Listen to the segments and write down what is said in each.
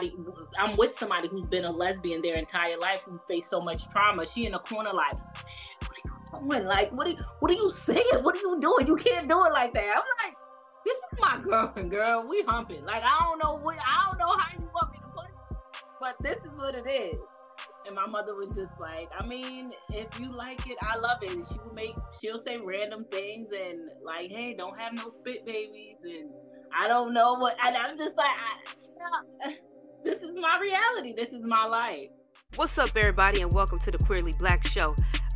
somebody I'm with somebody who's been a lesbian their entire life who faced so much trauma. She in the corner like what are you doing? Like what are you, what are you saying? What are you doing? You can't do it like that. I'm like, this is my girlfriend, girl. We humping. Like I don't know what I don't know how you want me to put it, but this is what it is. And my mother was just like, I mean, if you like it, I love it. And she will make, she'll say random things and like, hey, don't have no spit babies. And I don't know what, and I'm just like, I, this is my reality. This is my life. What's up, everybody, and welcome to the Queerly Blax Show.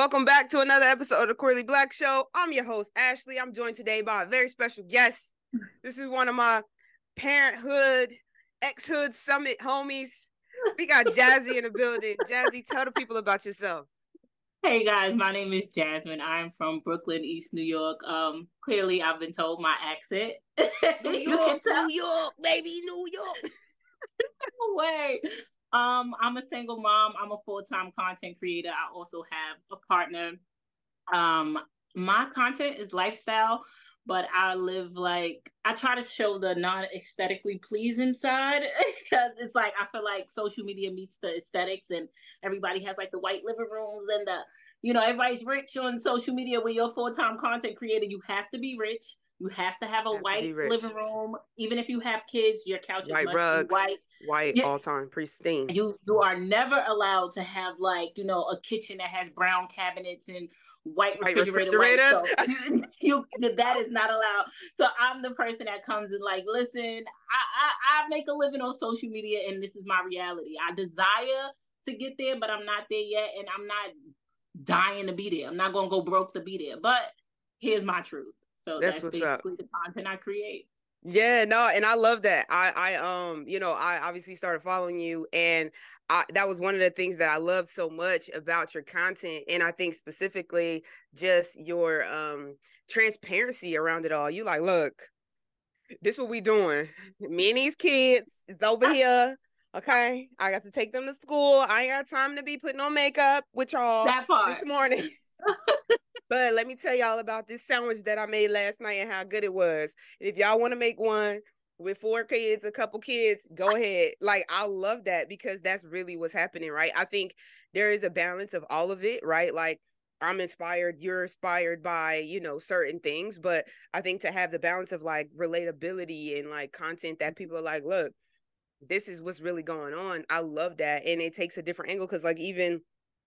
Welcome back to another episode of the Queerly Blax Show. I'm your host, Ashley. I'm joined today by a very special guest. This is one of my parenthood, ex-hood summit homies. We got Jazzy in the building. Jazzy, tell the people about yourself. Hey guys, my name is Jasmine. I'm from Brooklyn, East New York. Um, clearly I've been told my accent. New York, New York, baby, New York. no way. Um, I'm a single mom. I'm a full time content creator. I also have a partner. Um, my content is lifestyle, but I live like I try to show the non aesthetically pleasing side because it's like I feel like social media meets the aesthetics, and everybody has like the white living rooms and the you know everybody's rich on social media. When you're a full time content creator, you have to be rich. You have to have a have white living room. Even if you have kids, your couch white must rugs, be white. White you, all time, pristine. You you are never allowed to have like, you know, a kitchen that has brown cabinets and white, white refrigerators. So you, you, that is not allowed. So I'm the person that comes and like, listen, I, I I make a living on social media and this is my reality. I desire to get there, but I'm not there yet, and I'm not dying to be there. I'm not gonna go broke to be there. But here's my truth. So that's, that's basically up. the content I create. Yeah, no, and I love that. I I um, you know, I obviously started following you and I, that was one of the things that I loved so much about your content, and I think specifically just your um transparency around it all. You like, look, this what we doing. Me and these kids is over here. Okay, I got to take them to school. I ain't got time to be putting on makeup with y'all that part. this morning. but let me tell y'all about this sandwich that I made last night and how good it was. If y'all want to make one with four kids, a couple kids, go ahead. Like I love that because that's really what's happening, right? I think there is a balance of all of it, right? Like I'm inspired, you're inspired by, you know, certain things, but I think to have the balance of like relatability and like content that people are like, look, this is what's really going on. I love that. And it takes a different angle because like even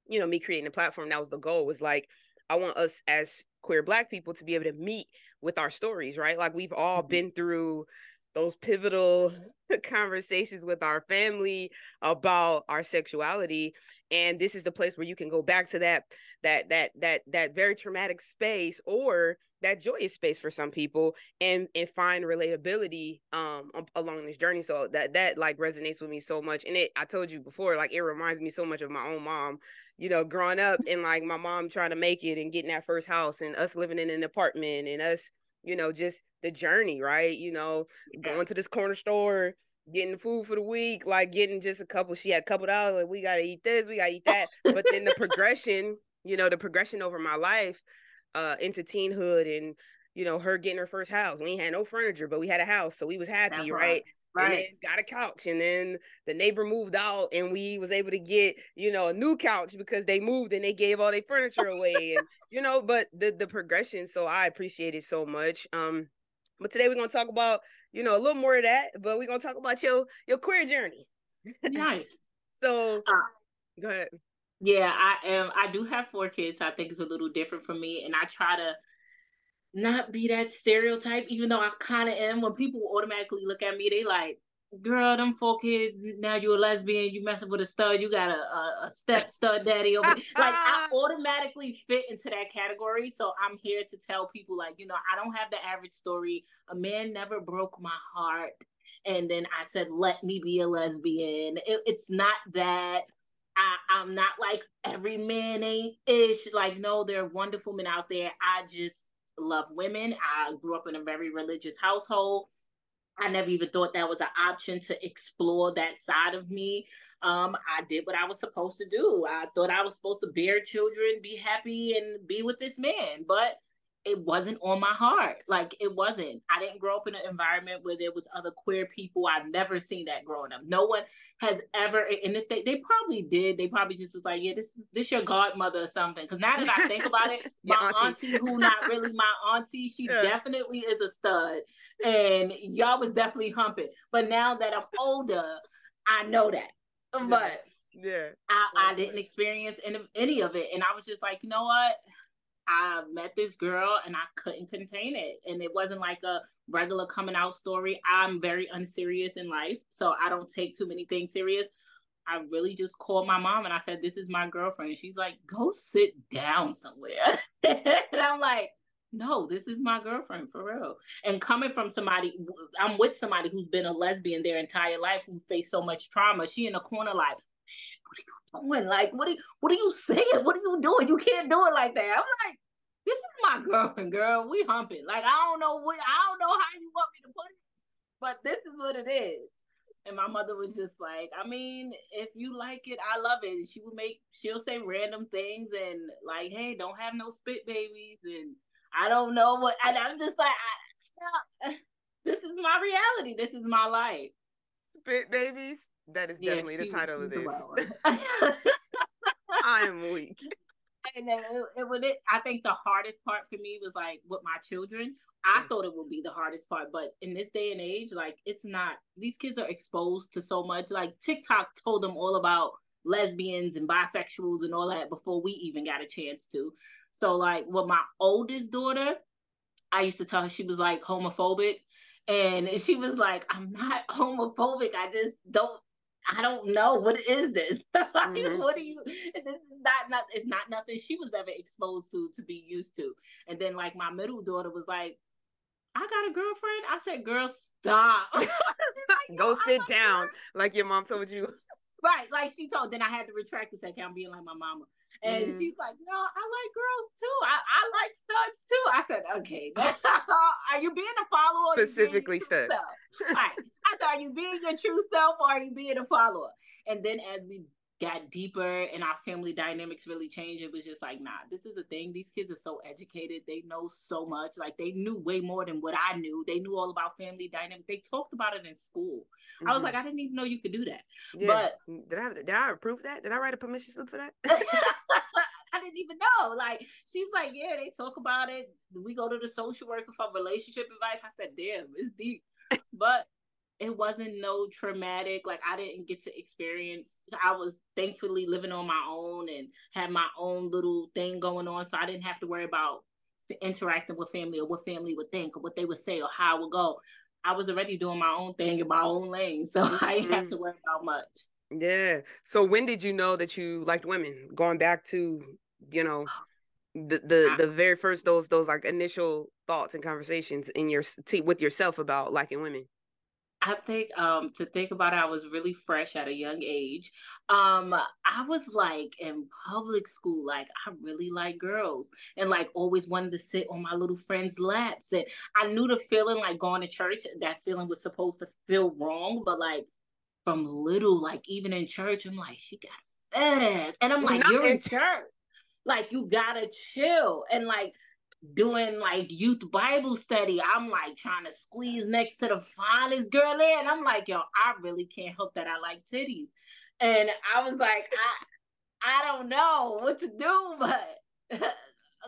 you know me creating a platform that was the goal was like i want us as queer black people to be able to meet with our stories right like we've all mm-hmm. been through those pivotal conversations with our family about our sexuality. And this is the place where you can go back to that that that that that very traumatic space or that joyous space for some people and and find relatability um along this journey. So that that like resonates with me so much. And it i told you before like it reminds me so much of my own mom. You know growing up and like my mom trying to make it and getting that first house and us living in an apartment and us you know just the journey right you know going to this corner store getting food for the week like getting just a couple she had a couple dollars like we gotta eat this we gotta eat that but then the progression you know the progression over my life uh into teenhood and you know her getting her first house we had no furniture but we had a house so we was happy right. right Right. And then got a couch, and then the neighbor moved out, and we was able to get you know a new couch because they moved and they gave all their furniture away, and you know, but the the progression. So I appreciate it so much. Um, but today we're gonna talk about you know a little more of that, but we're gonna talk about your your queer journey. Nice. so, uh, go ahead. Yeah, I am. I do have four kids. So I think it's a little different for me, and I try to not be that stereotype, even though I kind of am. When people automatically look at me, they like, girl, them four kids, now you're a lesbian, you messing with a stud, you got a, a, a step stud daddy over Like I automatically fit into that category. So I'm here to tell people, like, you know, I don't have the average story. A man never broke my heart. And then I said, let me be a lesbian. It, it's not that I, I'm not like every man ain't ish. Like, no, there are wonderful men out there. I just love women. I grew up in a very religious household. I never even thought that was an option to explore that side of me. Um, I did what I was supposed to do. I thought I was supposed to bear children, be happy, and be with this man. But it wasn't on my heart. Like it wasn't. I didn't grow up in an environment where there was other queer people. I've never seen that growing up. No one has ever. And if they, they probably did, they probably just was like, yeah, this is this your godmother or something. Because now that I think about it, my auntie. auntie. who not really my auntie, she yeah. definitely is a stud, and y'all was definitely humping. But now that I'm older, I know that. But yeah, I, I didn't experience any, any of it, and I was just like, you know what I met this girl and I couldn't contain it. And it wasn't like a regular coming out story. I'm very unserious in life, so I don't take too many things serious. I really just called my mom and I said, This is my girlfriend. She's like, Go sit down somewhere. and I'm like, No, this is my girlfriend for real. And coming from somebody, I'm with somebody who's been a lesbian their entire life, who faced so much trauma. She in a corner, like, what are you doing? Like, what are you, what are you saying? What are you doing? You can't do it like that. I'm like, this is my girlfriend, girl. We humping. Like, I don't know what, I don't know how you want me to put it, but this is what it is. And my mother was just like, I mean, if you like it, I love it. And she would make, she'll say random things and like, hey, don't have no spit babies. And I don't know what, and I'm just like, I, this is my reality. This is my life. Spit babies. That is definitely yeah, the title of this. I am weak. And it, it, would. It, I think the hardest part for me was like with my children. I mm. thought it would be the hardest part, but in this day and age, like it's not. These kids are exposed to so much. Like TikTok told them all about lesbians and bisexuals and all that before we even got a chance to. So like with my oldest daughter, I used to tell her she was like homophobic and she was like, I'm not homophobic. I just don't I don't know what is this. mm-hmm. What do you? This is not not. It's not nothing she was ever exposed to to be used to. And then like my middle daughter was like, I got a girlfriend. I said, girl, stop. like, Go sit down, like your mom told you. Right, like she told. Then I had to retract and say, "I'm being like my mama." And mm-hmm. she's like, "No, I like girls too. I, I like studs too." I said, "Okay, are you being a follower? Specifically studs." right. I said, "Are you being your true self, or are you being a follower?" And then as we got deeper and our family dynamics really changed. It was just like, nah, this is a thing. These kids are so educated. They know so much. Like they knew way more than what I knew. They knew all about family dynamics. They talked about it in school. Mm-hmm. I was like, mm-hmm. I didn't even know you could do that. Yeah. But mm, did I did I approve that? Did I write a permission slip for that? I didn't even know. Like she's like, yeah, they talk about it. We go to the social worker for relationship advice. I said, damn, it's deep. but it wasn't no traumatic like i didn't get to experience i was thankfully living on my own and had my own little thing going on so i didn't have to worry about interacting with family or what family would think or what they would say or how it would go. I was already doing my own thing in my own lane so i didn't have to mm-hmm. worry about much. Yeah. So when did you know that you liked women? Going back to you know the the the very first those those like initial thoughts and conversations in your t- with yourself about liking women I think um to think about it, I was really fresh at a young age. Um, I was like in public school, like I really like girls and like always wanted to sit on my little friends' laps. And I knew the feeling like going to church, that feeling was supposed to feel wrong, but like from little, like even in church, I'm like, she got fat ass. And I'm like, Not you're in church. Like you gotta chill. And like doing like youth Bible study. I'm like trying to squeeze next to the finest girl in. And I'm like, yo, I really can't help that I like titties. And I was like, I I don't know what to do, but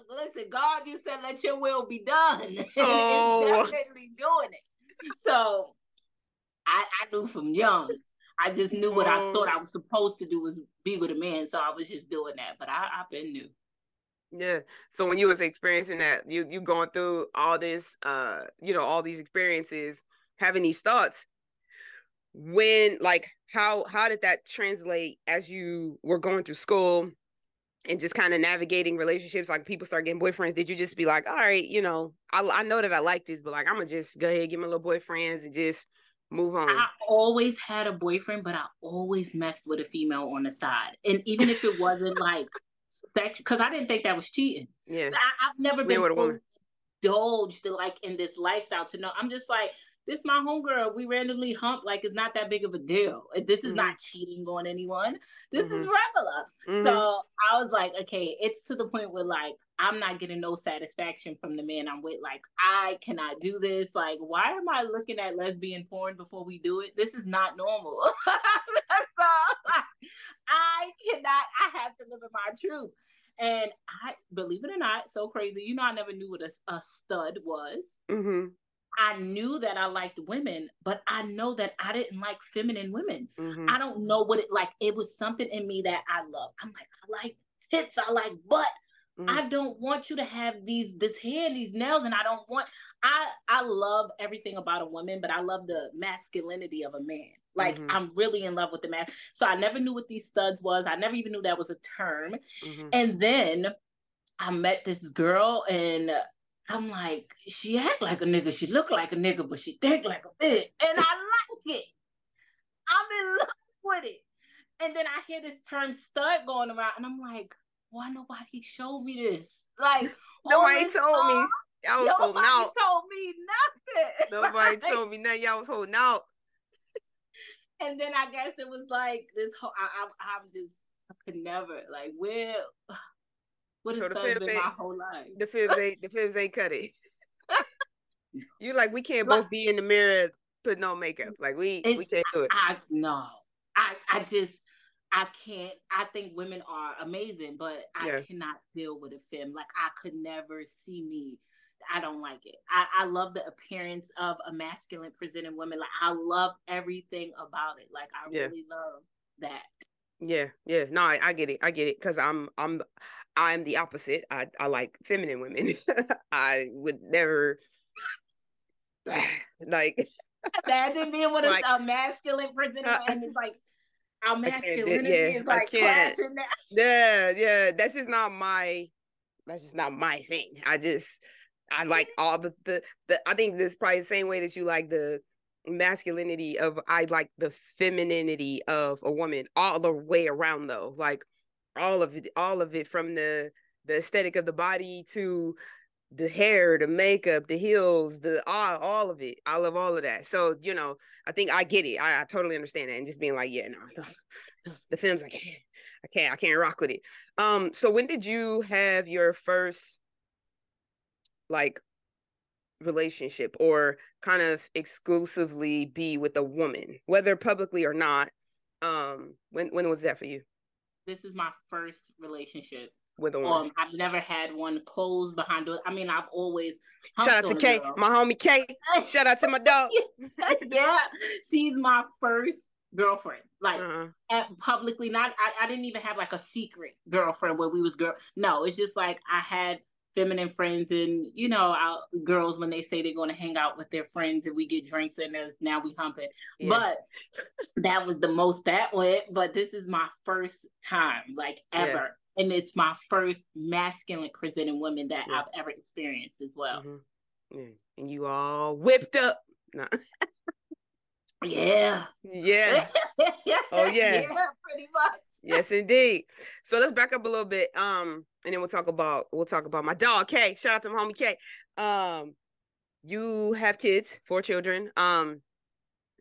listen, God, you said let your will be done. Oh. definitely doing it. So I, I knew from young. I just knew what I thought oh. I was supposed to do was be with a man. So I was just doing that. But I, I've been new. Yeah. So when you was experiencing that, you you going through all this, uh, you know, all these experiences, having these thoughts. When like how how did that translate as you were going through school and just kind of navigating relationships? Like people start getting boyfriends. Did you just be like, all right, you know, I I know that I like this, but like I'm gonna just go ahead get my little boyfriends and just move on. I always had a boyfriend, but I always messed with a female on the side. And even if it wasn't like because I didn't think that was cheating. Yeah. I, have never been indulged like in this lifestyle to know. I'm just like, this my homegirl. We randomly hump like it's not that big of a deal. This is mm-hmm. not cheating on anyone. This mm-hmm. is regular. Mm-hmm. So I was like, okay, it's to the point where like I'm not getting no satisfaction from the man I'm with. Like I cannot do this. Like why am I looking at lesbian porn before we do it? This is not normal. so I cannot. I have to live in my truth. And I believe it or not, so crazy. You know, I never knew what a, a stud was. Mm-hmm. I knew that I liked women, but I know that I didn't like feminine women. Mm-hmm. I don't know what it like. It was something in me that I love. I'm like, I like tits, I like butt. Mm-hmm. I don't want you to have these this hair and these nails, and I don't want. I I love everything about a woman, but I love the masculinity of a man. Like mm-hmm. I'm really in love with the man. So I never knew what these studs was. I never even knew that was a term. Mm-hmm. And then I met this girl, and I'm like, she act like a nigga, she look like a nigga, but she think like a bitch, and I like it. I'm in love with it. And then I hear this term stud going around, and I'm like, why nobody showed me this? Like nobody told song, me. Y'all was holding out. told me nothing. Nobody like, told me nothing. Y'all was holding out. And then I guess it was like this whole. I, I, I'm just I could never like where what so the femmes been my whole life? The femmes ain't the femmes ain't cut it. you like we can't both be in the mirror putting on makeup. Like we it's, we can't do it. I no. I I just I can't I think women are amazing, but I yeah. cannot deal with a femme. Like I could never see me. I don't like it. I, I love the appearance of a masculine presenting woman. Like I love everything about it. Like I yeah. really love that. Yeah, yeah. No, I, I get it. I get it. Cause I'm I'm I'm the opposite. I, I like feminine women. I would never like imagine being with like, a, masculine person uh, and it's like our masculinity yeah, is like clashing Yeah, yeah. That's just not my that's just not my thing. I just I like all the the, the I think this probably the same way that you like the masculinity of I like the femininity of a woman all the way around though. Like all of it, all of it from the the aesthetic of the body to the hair, the makeup, the heels, the all, all of it. I love all of that. So, you know, I think I get it. I, I totally understand that. And just being like, yeah, no, the, the femmes, I can't, I can't, I can't rock with it. Um, so when did you have your first like relationship or kind of exclusively be with a woman, whether publicly or not? Um, when when was that for you? this is my first relationship with a woman. Um, I've never had one closed behind doors. I mean, I've always shout out to Kay, my homie Kay. shout out to my dog. yeah, she's my first girlfriend. Like uh-huh. publicly, not I, I didn't even have like a secret girlfriend where we was girl. No, it's just like I had feminine friends and you know our girls when they say they're going to hang out with their friends and we get drinks and there's now we humping yeah. but that was the most that went but this is my first time like ever yeah. and it's my first masculine presenting women that yeah. i've ever experienced as well mm-hmm. and you all whipped up no. Yeah. Yeah. oh yeah. Yeah, pretty much. yes, indeed. So let's back up a little bit. Um, and then we'll talk about we'll talk about my dog Kay. Shout out to my homie Kay. Um, you have kids, four children. Um,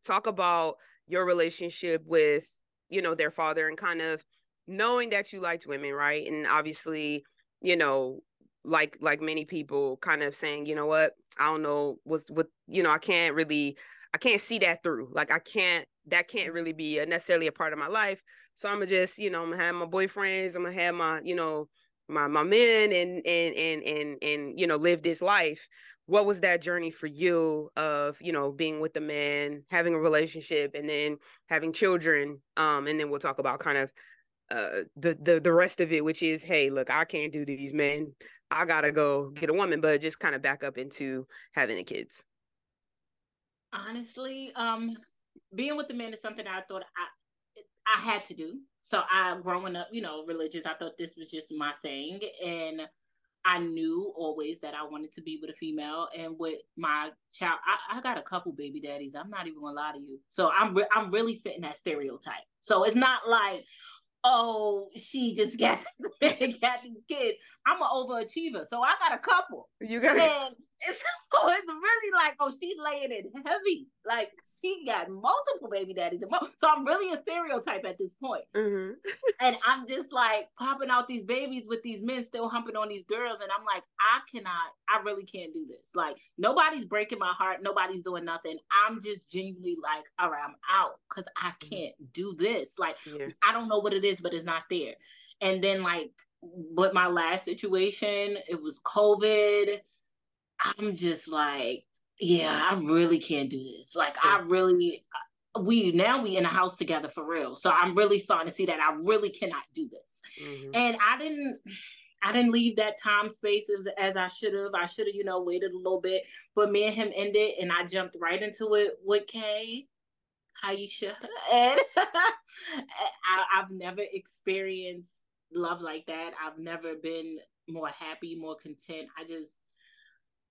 talk about your relationship with you know their father and kind of knowing that you liked women, right? And obviously, you know, like like many people, kind of saying, you know what, I don't know, was what you know, I can't really I can't see that through. Like I can't that can't really be a, necessarily a part of my life. So I'm gonna just, you know, I'm gonna have my boyfriends, I'm gonna have my, you know, my my men and and and and and you know, live this life. What was that journey for you of, you know, being with the man, having a relationship and then having children? Um, and then we'll talk about kind of uh the the the rest of it, which is, hey, look, I can't do these men. I gotta go get a woman, but just kind of back up into having the kids. Honestly, um, being with the men is something I thought I I had to do. So I growing up, you know, religious, I thought this was just my thing. And I knew always that I wanted to be with a female, and with my child, I, I got a couple baby daddies. I'm not even gonna lie to you. So I'm re- I'm really fitting that stereotype. So it's not like, oh, she just got got these kids. I'm an overachiever, so I got a couple. You got and it's, oh, it's really like, oh, she's laying it heavy. Like she got multiple baby daddies. So I'm really a stereotype at this point. Mm-hmm. and I'm just like popping out these babies with these men still humping on these girls. And I'm like, I cannot, I really can't do this. Like nobody's breaking my heart. Nobody's doing nothing. I'm just genuinely like, all right, I'm out because I mm-hmm. can't do this. Like yeah. I don't know what it is, but it's not there. And then like with my last situation, it was COVID I'm just like, yeah, I really can't do this. Like, I really, uh, we now we in a house together for real. So I'm really starting to see that I really cannot do this. Mm-hmm. And I didn't. I didn't leave that time space as, as I should have. I should have, you know, waited a little bit. But me and him ended, and I jumped right into it with Kay. How you should. And I, I've never experienced love like that. I've never been more happy, more content. I just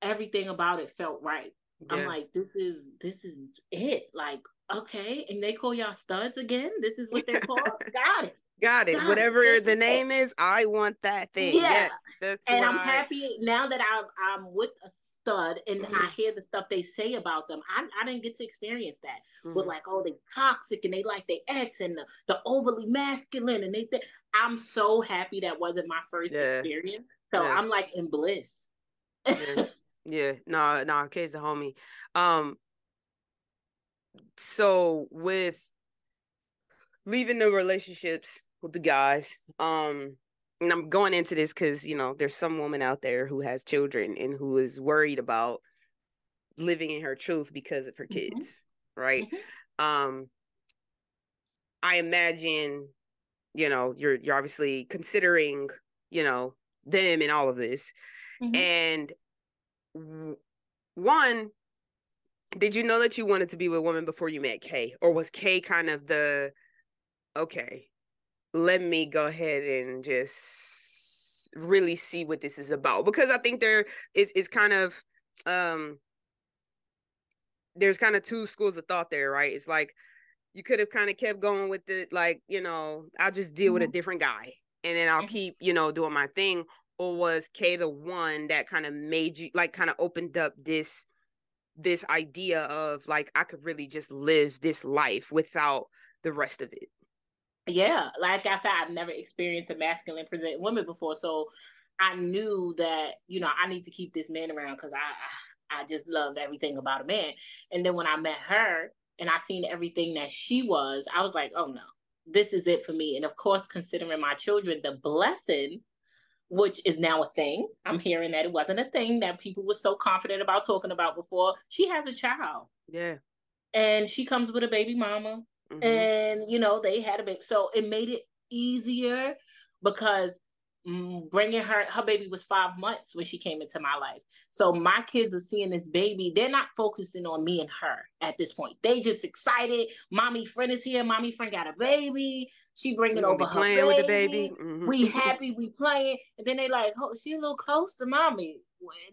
everything about it felt right. Yeah. I'm like, this is this is it. Like, okay, and they call y'all studs again. This is what they call. Got it. Got it. Got Whatever it. the name is, I want that thing. Yeah. Yes, and I'm I... happy now that I'm I'm with a stud and mm-hmm. I hear the stuff they say about them. I, I didn't get to experience that. Mm-hmm. But like, oh, they toxic and they like their ex and the, the overly masculine and they think I'm so happy that wasn't my first yeah. experience. So yeah. I'm like in bliss. yeah. Yeah, no, no, Kay's a homie. Um, so with leaving the relationships with the guys, um, and I'm going into this because you know there's some woman out there who has children and who is worried about living in her truth because of her mm-hmm. kids, mm-hmm. right? Mm-hmm. Um, I imagine, you know, you're you're obviously considering, you know, them and all of this, mm-hmm. and one, did you know that you wanted to be with a woman before you met Kay? Or was Kay kind of the okay, let me go ahead and just really see what this is about? Because I think there is is kind of um there's kind of two schools of thought there, right? It's like you could have kind of kept going with it, like, you know, I'll just deal mm-hmm. with a mm-hmm. different guy and then I'll mm-hmm. keep, you know, doing my thing or was Kay the one that kind of made you like kind of opened up this this idea of like I could really just live this life without the rest of it? Yeah, like I said, I've never experienced a masculine present woman before, so I knew that you know I need to keep this man around because I I just love everything about a man. And then when I met her and I seen everything that she was, I was like, oh no, this is it for me. And of course, considering my children, the blessing which is now a thing. I'm hearing that it wasn't a thing that people were so confident about talking about before. She has a child. Yeah. And she comes with a baby mama. Mm-hmm. And, you know, they had a baby. So it made it easier because bringing her her baby was five months when she came into my life. So my kids are seeing this baby. They're not focusing on me and her at this point. They just excited. Mommy friend is here. Mommy friend got a baby. She bringing over her playing baby. with the baby. mm-hmm. we happy. We playing. And then they like oh she a little close to mommy.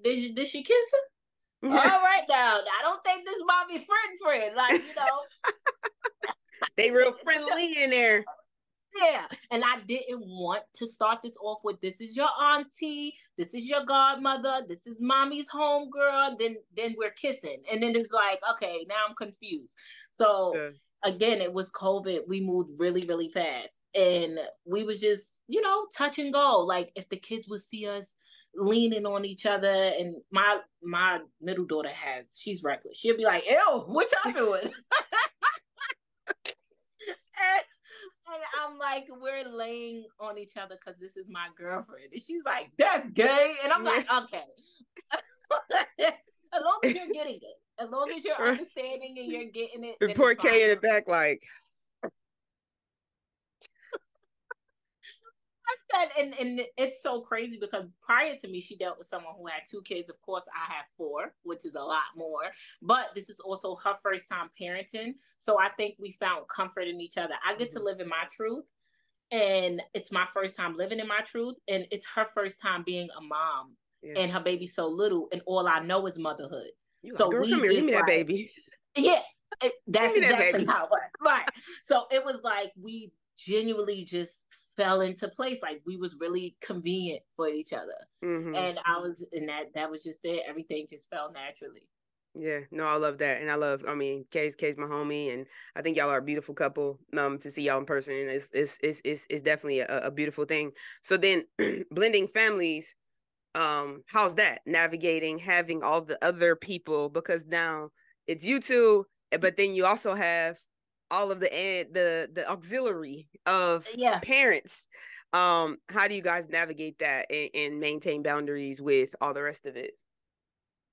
Did, did she kiss her? All right now. I don't think this mommy friend friend. Like you know. They real friendly in there yeah. And I didn't want to start this off with this is your auntie, this is your godmother, this is mommy's homegirl, then then we're kissing. And then it's like, okay, now I'm confused. So yeah. again, it was COVID. We moved really, really fast. And we was just, you know, touch and go. Like if the kids would see us leaning on each other and my my middle daughter has she's reckless she'll be like ew what y'all doing and, I'm like, we're laying on each other because this is my girlfriend. And she's like, that's gay. And I'm like, okay. as long as you're getting it, as long as you're understanding and you're getting it. And poor Kay in the back, like, said, and, and it's so crazy because prior to me, she dealt with someone who had two kids. Of course, I have four, which is a lot more. But this is also her first time parenting. So I think we found comfort in each other. I get mm-hmm. to live in my truth. and it's my first time living in my truth and it's her first time being a mom yeah. and her baby's so little and all i know is motherhood you so Girl, we come here, give me like, that baby yeah it, that's exactly that how it was right so it was like we genuinely just fell into place like we was really convenient for each other mm-hmm. and i was and that that was just it everything just fell naturally yeah, no, I love that, and I love. I mean, Kay's Kay's my homie, and I think y'all are a beautiful couple. Um, to see y'all in person, it's it's it's it's, it's definitely a, a beautiful thing. So then, blending families, um, how's that navigating having all the other people because now it's you two, eh, but then you also have all of the and the the auxiliary of yeah. parents. Um, how do you guys navigate that and, and maintain boundaries with all the rest of it?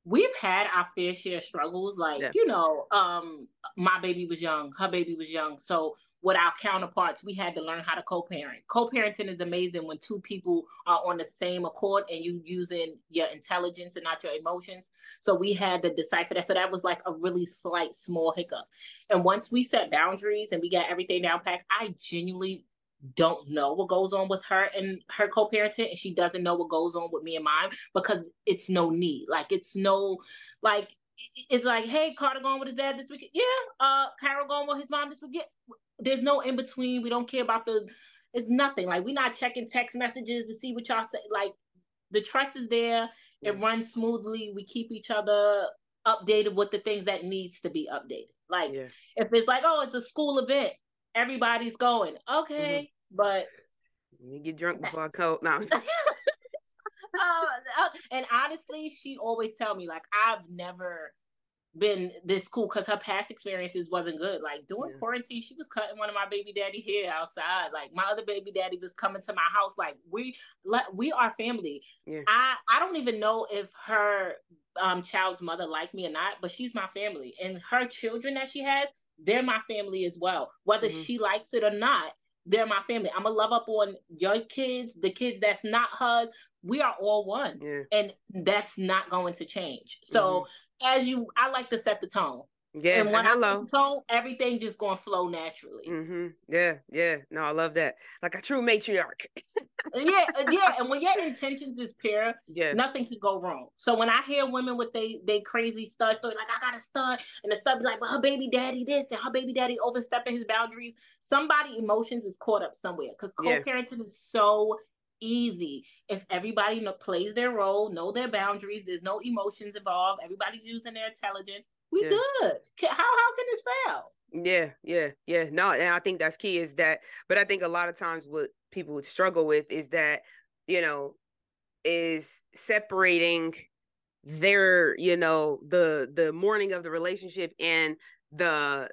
we've had our fair share struggles. Like, yeah. you know, um, my baby was young, her baby was young. So with our counterparts, we had to learn how to co-parent. Co-parenting is amazing when two people are on the same accord and you using your intelligence and not your emotions. So we had to decipher that. So that was like a really slight small hiccup. And once we set boundaries and we got everything down packed, I genuinely don't know what goes on with her and her co-parenting and she doesn't know what goes on with me and mine because it's no need like it's no like it's like hey carter going with his dad this weekend yeah uh carol going with his mom this weekend there's no in between we don't care about the it's nothing like we're not checking text messages to see what y'all say like the trust is there it runs smoothly we keep each other updated with the things that needs to be updated like yeah. if it's like oh it's a school event everybody's going. Okay, mm-hmm. but you get drunk before I cold. No. uh, and honestly, she always tell me like I've never been this cool because her past experiences wasn't good. Like during yeah. quarantine, she was cutting one of my baby daddy hair outside. Like my other baby daddy was coming to my house. Like we, we are family. Yeah. I I don't even know if her um child's mother like me or not, but she's my family, and her children that she has they're my family as well. Whether mm-hmm. she likes it or not, they're my family. I'm gonna love up on your kids, the kids that's not hers. We are all one. Yeah. And that's not going to change. So mm-hmm. as you I like to set the tone. Yeah, and when hello. I tone, everything just gonna flow naturally. Mm-hmm. Yeah, yeah. No, I love that. Like a true matriarch. yeah, uh, yeah. And when your intentions is pure, yeah, nothing can go wrong. So when I hear women with they they crazy stud story, like I got a stud, and the stud be like, "But her baby daddy this and her baby daddy overstepping his boundaries." Somebody emotions is caught up somewhere because co-parenting yeah. is so easy if everybody know, plays their role, know their boundaries. There's no emotions involved. Everybody's using their intelligence we yeah. good. How how can this fail? Yeah, yeah, yeah. No, and I think that's key is that, but I think a lot of times what people would struggle with is that, you know, is separating their, you know, the the morning of the relationship and the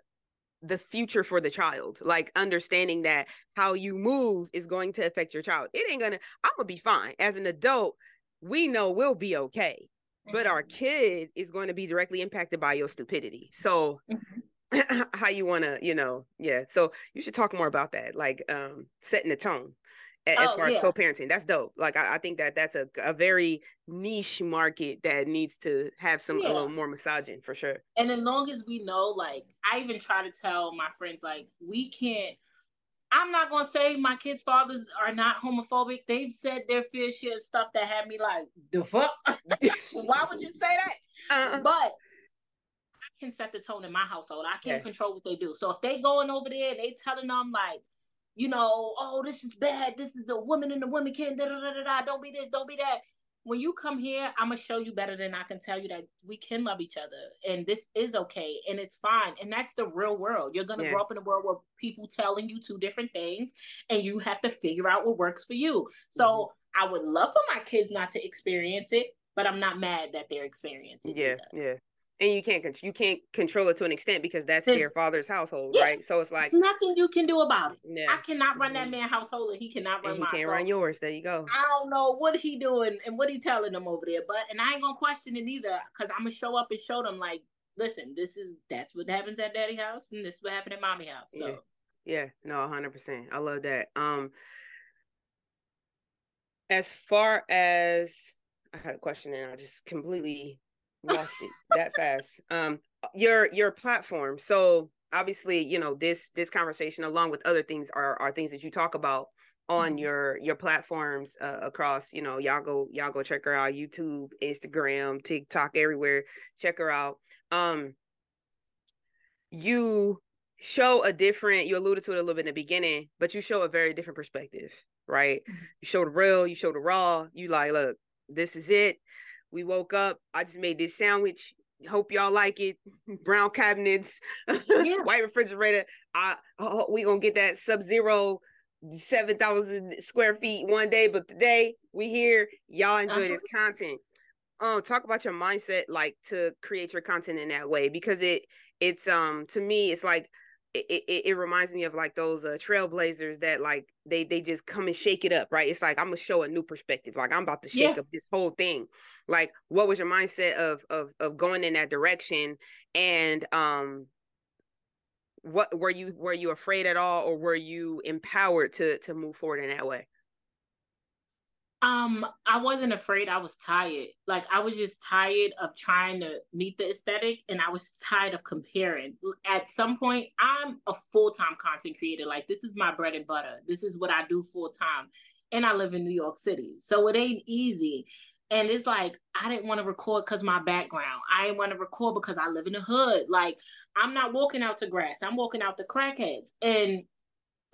the future for the child like understanding that how you move is going to affect your child it ain't gonna i'm gonna be fine as an adult we know we'll be okay but our mm-hmm. kid is going to be directly impacted by your stupidity. So mm-hmm. how you want to, you know, yeah. So you should talk more about that, like um setting the tone as oh, far yeah. as co-parenting. That's dope. Like I, I, think that that's a, a very niche market that needs to have some yeah. a little more massaging for sure. And as long as we know, like I even try to tell my friends, like we can't I'm not gonna say my kids' fathers are not homophobic. They've said their fair share of stuff that had me like, the fuck? Why would you say that? Uh-uh. But I can set the tone in my household. I can't yeah. control what they do. So if they going over there and they telling them like, you know, oh, this is bad. This is a woman and a woman can da da da da. Don't be this. Don't be that when you come here, I'm gonna show you better than I can tell you that we can love each other and this is okay and it's fine. And that's the real world. You're gonna yeah. grow up in a world where people telling you two different things and you have to figure out what works for you. So mm-hmm. I would love for my kids not to experience it, but I'm not mad that they're experiencing it. Yeah, yeah and you can't you can't control it to an extent because that's their father's household, yeah. right? So it's like There's nothing you can do about it. Yeah. I cannot run that mm-hmm. man household, and he cannot run. And he can't run yours. There you go. I don't know what he doing and what he telling them over there, but and I ain't gonna question it either because I'm gonna show up and show them like, listen, this is that's what happens at daddy house, and this is what happened at mommy house. So yeah, yeah. no, hundred percent. I love that. Um, as far as I had a question and I just completely lost it that fast. Um, your your platform. So obviously, you know, this this conversation along with other things are are things that you talk about on mm-hmm. your your platforms uh, across you know y'all go y'all go check her out youtube instagram tiktok everywhere check her out um you show a different you alluded to it a little bit in the beginning but you show a very different perspective right mm-hmm. you show the real you show the raw you like look this is it we woke up i just made this sandwich hope y'all like it brown cabinets yeah. white refrigerator i oh, we gonna get that sub zero 7,000 square feet one day, but today we here. Y'all enjoy uh-huh. this content. Um, talk about your mindset, like to create your content in that way, because it it's um to me it's like it, it, it reminds me of like those uh, trailblazers that like they they just come and shake it up right? It's like i'm gonna show a new perspective like i'm about to shake yeah. up this whole thing. Like what was your mindset of of of going in that direction? And um what were you were you afraid at all or were you empowered to to move forward in that way um i wasn't afraid i was tired like i was just tired of trying to meet the aesthetic and i was tired of comparing at some point i'm a full-time content creator like this is my bread and butter this is what i do full-time and i live in new york city so it ain't easy and it's like I didn't want to record because my background. I didn't want to record because I live in the hood. Like I'm not walking out to grass. I'm walking out to crackheads. And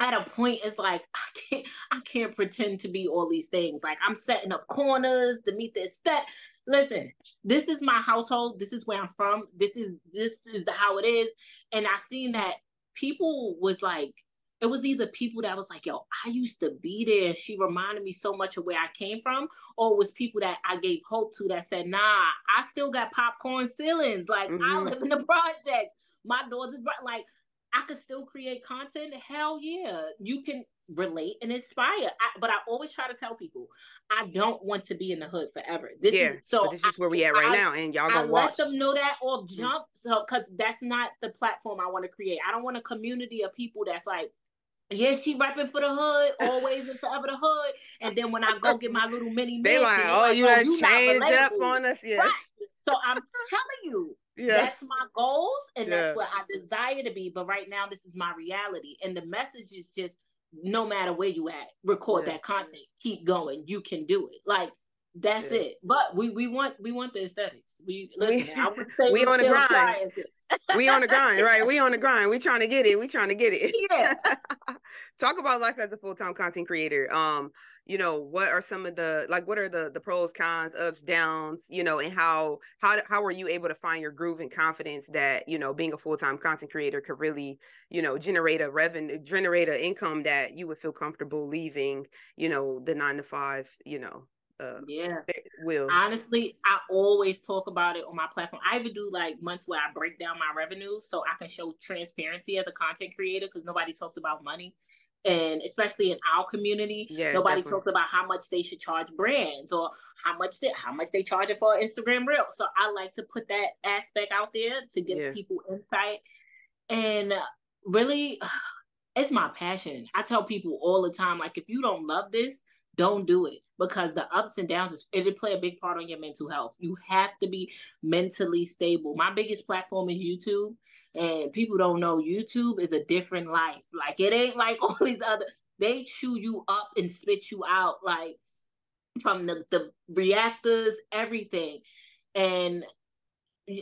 at a point, it's like I can't I can't pretend to be all these things. Like I'm setting up corners to meet this step. Listen, this is my household. This is where I'm from. This is this is how it is. And I seen that people was like it was either people that was like, yo, I used to be there. She reminded me so much of where I came from, or it was people that I gave hope to that said, nah, I still got popcorn ceilings. Like mm-hmm. I live in the project. My doors is. Like I could still create content. Hell yeah. You can relate and inspire. I, but I always try to tell people, I don't want to be in the hood forever. This yeah, is so this is where we at right I, now, and y'all gonna I watch. Let them know that or mm. jump, so because that's not the platform I want to create. I don't want a community of people that's like, yeah, she repping for the hood, always and forever the hood. And then when I go get my little mini, they like, oh, like, you oh, you change up on us, yeah. Right. So I'm telling you, that's my goals, and yeah. that's what I desire to be. But right now, this is my reality, and the message is just no matter where you at, record yeah. that content, keep going. You can do it. Like that's yeah. it. But we we want we want the aesthetics. We listen. We, I would say we on the grind. we on the grind, right? We on the grind. We trying to get it. We trying to get it. Yeah. Talk about life as a full time content creator. Um, you know, what are some of the like? What are the the pros, cons, ups, downs? You know, and how how how are you able to find your groove and confidence that you know being a full time content creator could really you know generate a revenue, generate an income that you would feel comfortable leaving. You know, the nine to five. You know uh, yeah will honestly i always talk about it on my platform i even do like months where i break down my revenue so i can show transparency as a content creator because nobody talks about money and especially in our community yeah, nobody definitely. talks about how much they should charge brands or how much they how much they charge it for instagram reel so i like to put that aspect out there to give yeah. people insight and really it's my passion i tell people all the time like if you don't love this don't do it because the ups and downs it'll play a big part on your mental health. You have to be mentally stable. My biggest platform is YouTube, and people don't know YouTube is a different life. Like it ain't like all these other. They chew you up and spit you out like from the the reactors, everything. And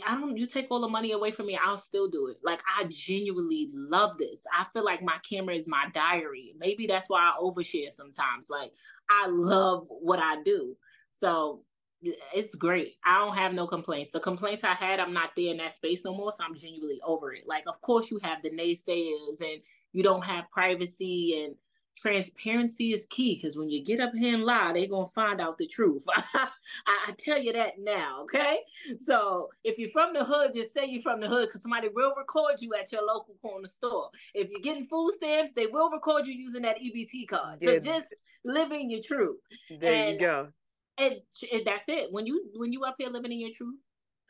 I don't you take all the money away from me, I'll still do it. Like I genuinely love this. I feel like my camera is my diary. Maybe that's why I overshare sometimes. Like I love what I do. So it's great. I don't have no complaints. The complaints I had, I'm not there in that space no more. So I'm genuinely over it. Like, of course, you have the naysayers and you don't have privacy and transparency is key because when you get up here and lie, they're gonna find out the truth. I, I, tell you that now, okay? So if you're from the hood, just say you're from the hood because somebody will record you at your local corner store. If you're getting food stamps, they will record you using that EBT card. So yeah. just living your truth. There and, you go. And, and that's it. When you when you up here living in your truth,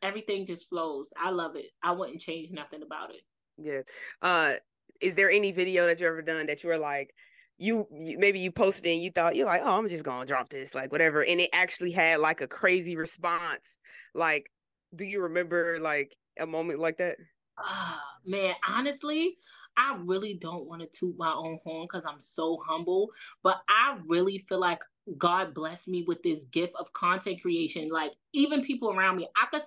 everything just flows. I love it. I wouldn't change nothing about it. Yeah. Uh is there any video that you ever done that you were like, you, you, maybe you posted and you thought you're like, oh, I'm just gonna drop this, like whatever, and it actually had like a crazy response. Like, do you remember like a moment like that? Uh, man, honestly, I really don't want to toot my own horn because I'm so humble, but I really feel like God blessed me with this gift of content creation. Like even people around me, I could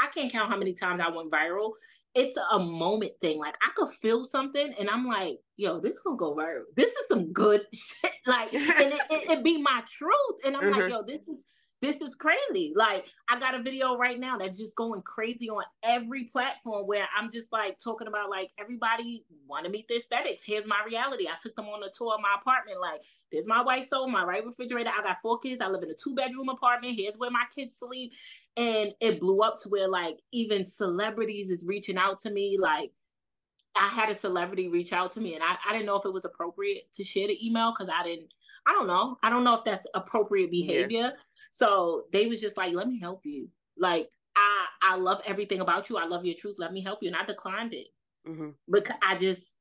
I can't count how many times I went viral. It's a moment thing. Like I could feel something and I'm like, yo, this gonna go viral. This is some good shit. Like, and it, it, it be my truth. And I'm mm-hmm. like, yo, this is this is crazy. Like I got a video right now that's just going crazy on every platform where I'm just like talking about like everybody want to meet the aesthetics. Here's my reality. I took them on a tour of my apartment. Like there's my white stove, my right refrigerator. I got four kids. I live in a two bedroom apartment. Here's where my kids sleep. And it blew up to where like even celebrities is reaching out to me. Like I had a celebrity reach out to me and I, I didn't know if it was appropriate to share the email because I didn't I don't know. I don't know if that's appropriate behavior. Yeah. So they was just like, let me help you. Like I I love everything about you. I love your truth. Let me help you. And I declined it. Mm-hmm. Because I just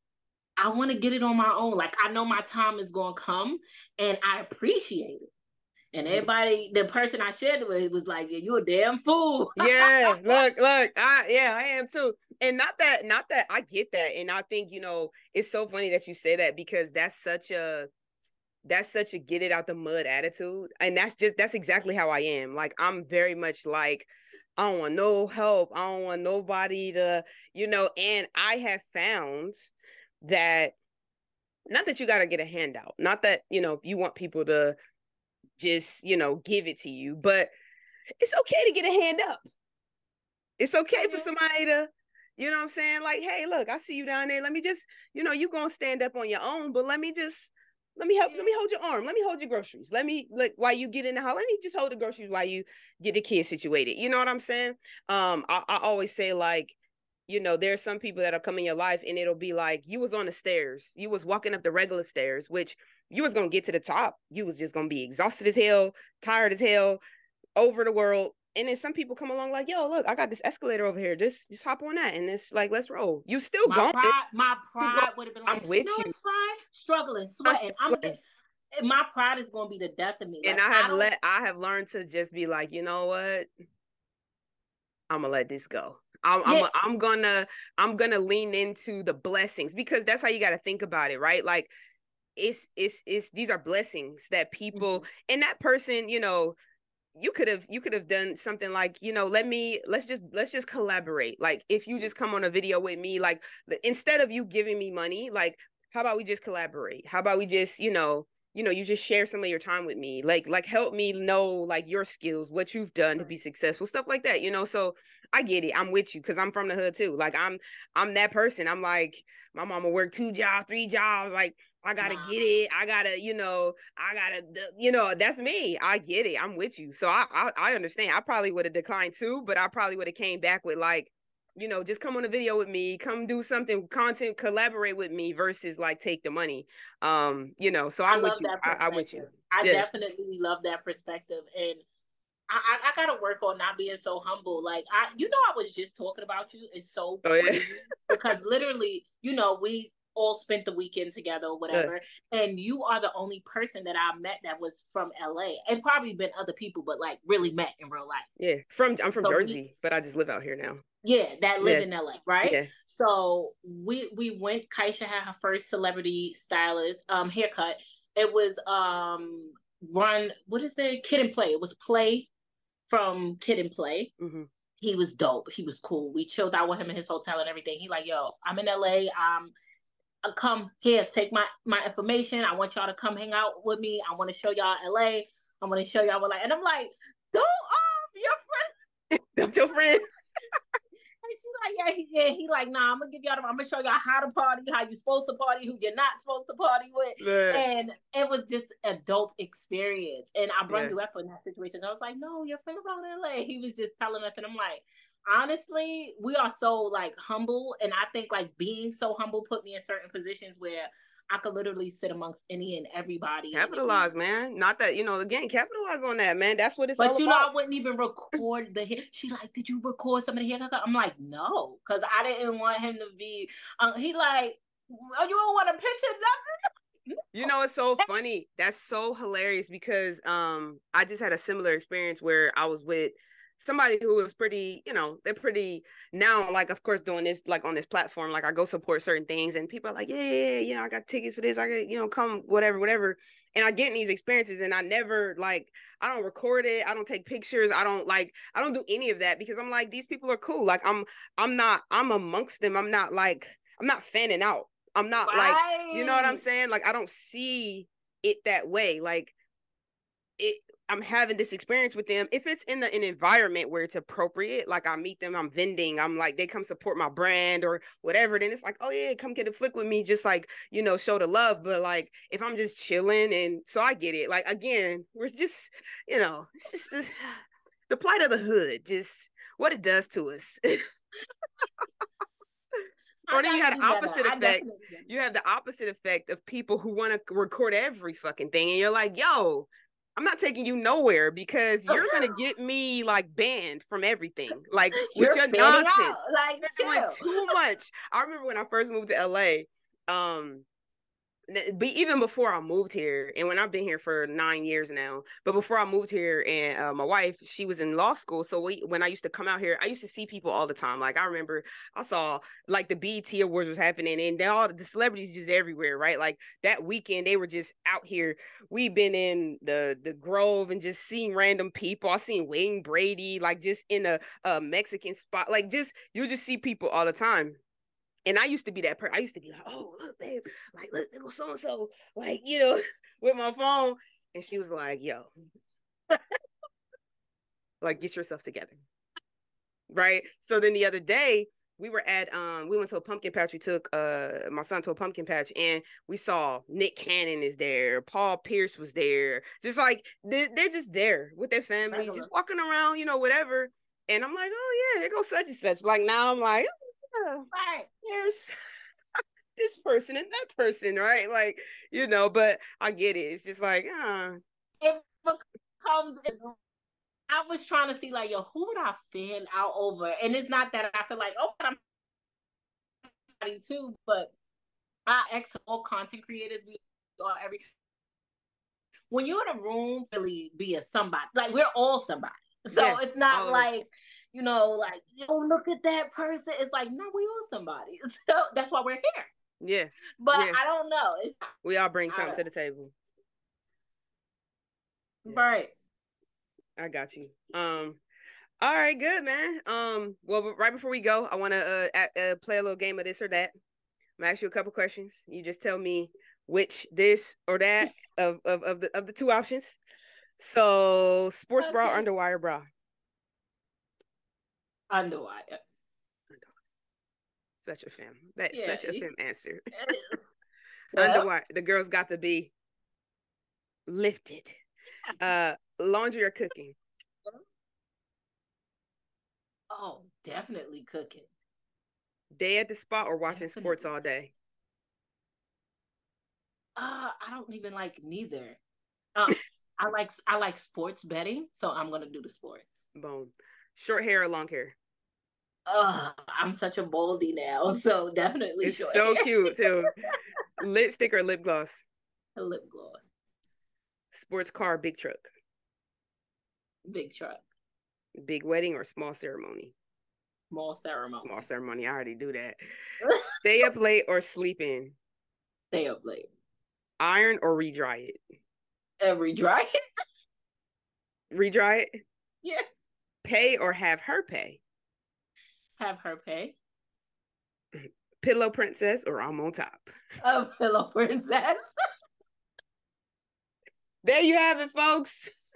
I want to get it on my own. Like I know my time is gonna come and I appreciate it. And mm-hmm. everybody, the person I shared it with was like, yeah, you a damn fool. yeah, look, look, I yeah, I am too. And not that, not that I get that. And I think, you know, it's so funny that you say that because that's such a that's such a get it out the mud attitude. And that's just that's exactly how I am. Like I'm very much like I don't want no help. I don't want nobody to, you know, and I have found that not that you got to get a handout, not that, you know, you want people to just, you know, give it to you, but it's okay to get a hand up. It's okay for somebody to, you know what I'm saying? Like, hey, look, I see you down there. Let me just, you know, you gonna stand up on your own, but let me just let me help. Let me hold your arm. Let me hold your groceries. Let me like while you get in the house. Let me just hold the groceries while you get the kids situated. You know what I'm saying? Um, I, I always say like, you know, there's some people that'll come in your life and it'll be like you was on the stairs. You was walking up the regular stairs, which you was gonna get to the top. You was just gonna be exhausted as hell, tired as hell, over the world, and then some people come along like, yo, look, I got this escalator over here. Just just hop on that and it's like, let's roll. You still my going. Pride, my pride would have been like, I'm with no, you. It's fine. Struggling, sweating. I'm, I'm eh, my pride is gonna be the death of me. And like, I have I let I have learned to just be like, you know what? I'm gonna let this go. I'm, yeah. I'm, I'm gonna I'm gonna lean into the blessings because that's how you got to think about it, right? Like it's it's it's these are blessings that people mm-hmm. and that person, you know, you could have you could have done something like you know let me let's just let's just collaborate like if you just come on a video with me like instead of you giving me money like how about we just collaborate how about we just you know you know you just share some of your time with me like like help me know like your skills what you've done to be successful stuff like that you know so i get it i'm with you because i'm from the hood too like i'm i'm that person i'm like my mama worked two jobs three jobs like I gotta wow. get it. I gotta, you know, I gotta, you know, that's me. I get it. I'm with you. So I, I, I understand. I probably would have declined too, but I probably would have came back with like, you know, just come on a video with me, come do something, content, collaborate with me versus like take the money. Um, you know, so I'm with you. I, am with you. I yeah. definitely love that perspective. And I, I, gotta work on not being so humble. Like I, you know, I was just talking about you. It's so oh, yeah. because literally, you know, we all spent the weekend together or whatever. Yeah. And you are the only person that I met that was from LA. And probably been other people, but like really met in real life. Yeah. From I'm from so Jersey, we, but I just live out here now. Yeah, that live yeah. in LA, right? Yeah. So we we went, Kaisha had her first celebrity stylist um haircut. It was um run what is it? Kid and Play. It was play from Kid and Play. Mm-hmm he was dope. He was cool. We chilled out with him in his hotel and everything. He like, yo, I'm in LA. I'm uh, come here, take my my information. I want y'all to come hang out with me. I want to show y'all LA. I want to show y'all what like, and I'm like, don't um your friend, that's your friend. she's like, yeah, he, yeah, he like, nah, I'm gonna give y'all, the, I'm gonna show y'all how to party, how you supposed to party, who you're not supposed to party with, Man. and it was just a dope experience. And I brought yeah. you up in that situation. I was like, no, your friend from LA. He was just telling us, and I'm like, honestly, we are so like humble, and I think like being so humble put me in certain positions where I could literally sit amongst any and everybody. Capitalize, man. Not that you know. Again, capitalize on that, man. That's what it's. But you know, I wouldn't even record the hair. She like, did you record some of the hair? I'm like, no, because I didn't want him to be. Um, he like, oh, you don't want a picture, nothing. You know, it's so funny. That's so hilarious because um, I just had a similar experience where I was with somebody who is pretty, you know, they're pretty now, like, of course, doing this, like on this platform, like I go support certain things and people are like, yeah, yeah, yeah, you know, I got tickets for this. I got, you know, come, whatever, whatever. And I get in these experiences and I never like, I don't record it. I don't take pictures. I don't like, I don't do any of that because I'm like, these people are cool. Like I'm, I'm not, I'm amongst them. I'm not like, I'm not fanning out. I'm not right. like, you know what I'm saying? Like I don't see it that way. Like it I'm having this experience with them. If it's in the, an environment where it's appropriate, like I meet them, I'm vending, I'm like, they come support my brand or whatever, then it's like, oh yeah, come get a flick with me, just like, you know, show the love. But like, if I'm just chilling and so I get it. Like, again, we're just, you know, it's just this, the plight of the hood, just what it does to us. or then you had the opposite effect. You have the opposite effect of people who want to record every fucking thing, and you're like, "Yo, I'm not taking you nowhere because you're gonna get me like banned from everything, like with your nonsense. Out. Like you're doing too much. I remember when I first moved to LA. Um, but even before I moved here, and when I've been here for nine years now, but before I moved here, and uh, my wife, she was in law school. So we, when I used to come out here, I used to see people all the time. Like I remember, I saw like the BET Awards was happening, and all the celebrities just everywhere, right? Like that weekend, they were just out here. We've been in the the Grove and just seeing random people. I seen Wayne Brady, like just in a, a Mexican spot, like just you just see people all the time and I used to be that person. I used to be like, oh, look, babe, like, look, look, so and so, like, you know, with my phone. And she was like, yo, like, get yourself together. Right. So then the other day, we were at um we went to a pumpkin patch. We took uh my son to a pumpkin patch and we saw Nick Cannon is there, Paul Pierce was there. Just like they're, they're just there with their family, just walking around, you know, whatever. And I'm like, oh yeah, there goes such and such. Like now I'm like, right. There's this person and that person, right? Like, you know, but I get it. It's just like, uh. It becomes I was trying to see like, yo, who would I fan out over? And it's not that I feel like, oh, I'm somebody too, but I ex all content creators, we are every when you're in a room, really be a somebody. Like we're all somebody. So yeah, it's not like you know, like, oh, look at that person. It's like, no, we all somebody. So that's why we're here. Yeah. But yeah. I don't know. It's, we all bring something to the table. Yeah. Right. I got you. Um, all right, good man. Um, well, right before we go, I want to uh, uh, play a little game of this or that. I'm gonna ask you a couple questions. You just tell me which this or that of, of of the of the two options. So, sports okay. bra, underwire bra. Underwire. Such a fem. That's yeah, such a fem answer. well, Underwire. The girls got to be lifted. Uh, laundry or cooking? Oh, definitely cooking. Day at the spot or watching definitely. sports all day? Uh, I don't even like neither. Uh, I like I like sports betting, so I'm gonna do the sports. Boom. Short hair or long hair? Oh, I'm such a boldy now, so definitely. It's so hair. cute too. Lipstick or lip gloss? A lip gloss. Sports car, big truck. Big truck. Big wedding or small ceremony? Small ceremony. Small ceremony. I already do that. Stay up late or sleep in? Stay up late. Iron or redry it? Uh, redry it. redry it? Yeah. Pay or have her pay? Have her pay. Pillow princess or I'm on top? A pillow princess. there you have it, folks.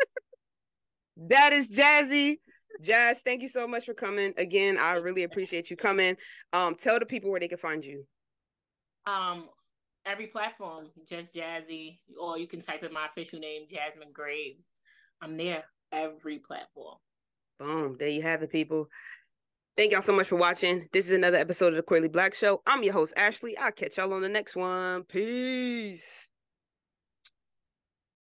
that is Jazzy. Jazz, thank you so much for coming. Again, I really appreciate you coming. Um, tell the people where they can find you. Um, every platform, just Jazzy, or you can type in my official name, Jasmine Graves. I'm there every platform. Boom. There you have it, people. Thank y'all so much for watching. This is another episode of the Queerly Blax Show. I'm your host, Ashley. I'll catch y'all on the next one. Peace.